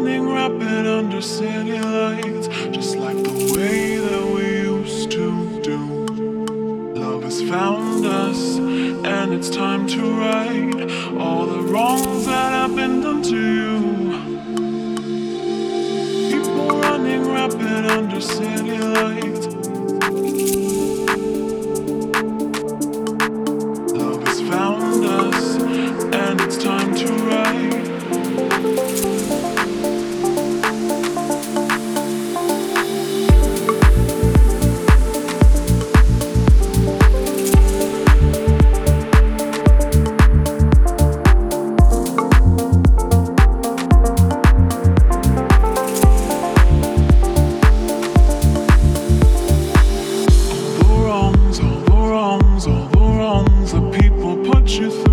running rapid under city lights, just like the way that we used to do. Love has found us, and it's time to right all the wrongs that have been done to you. you through.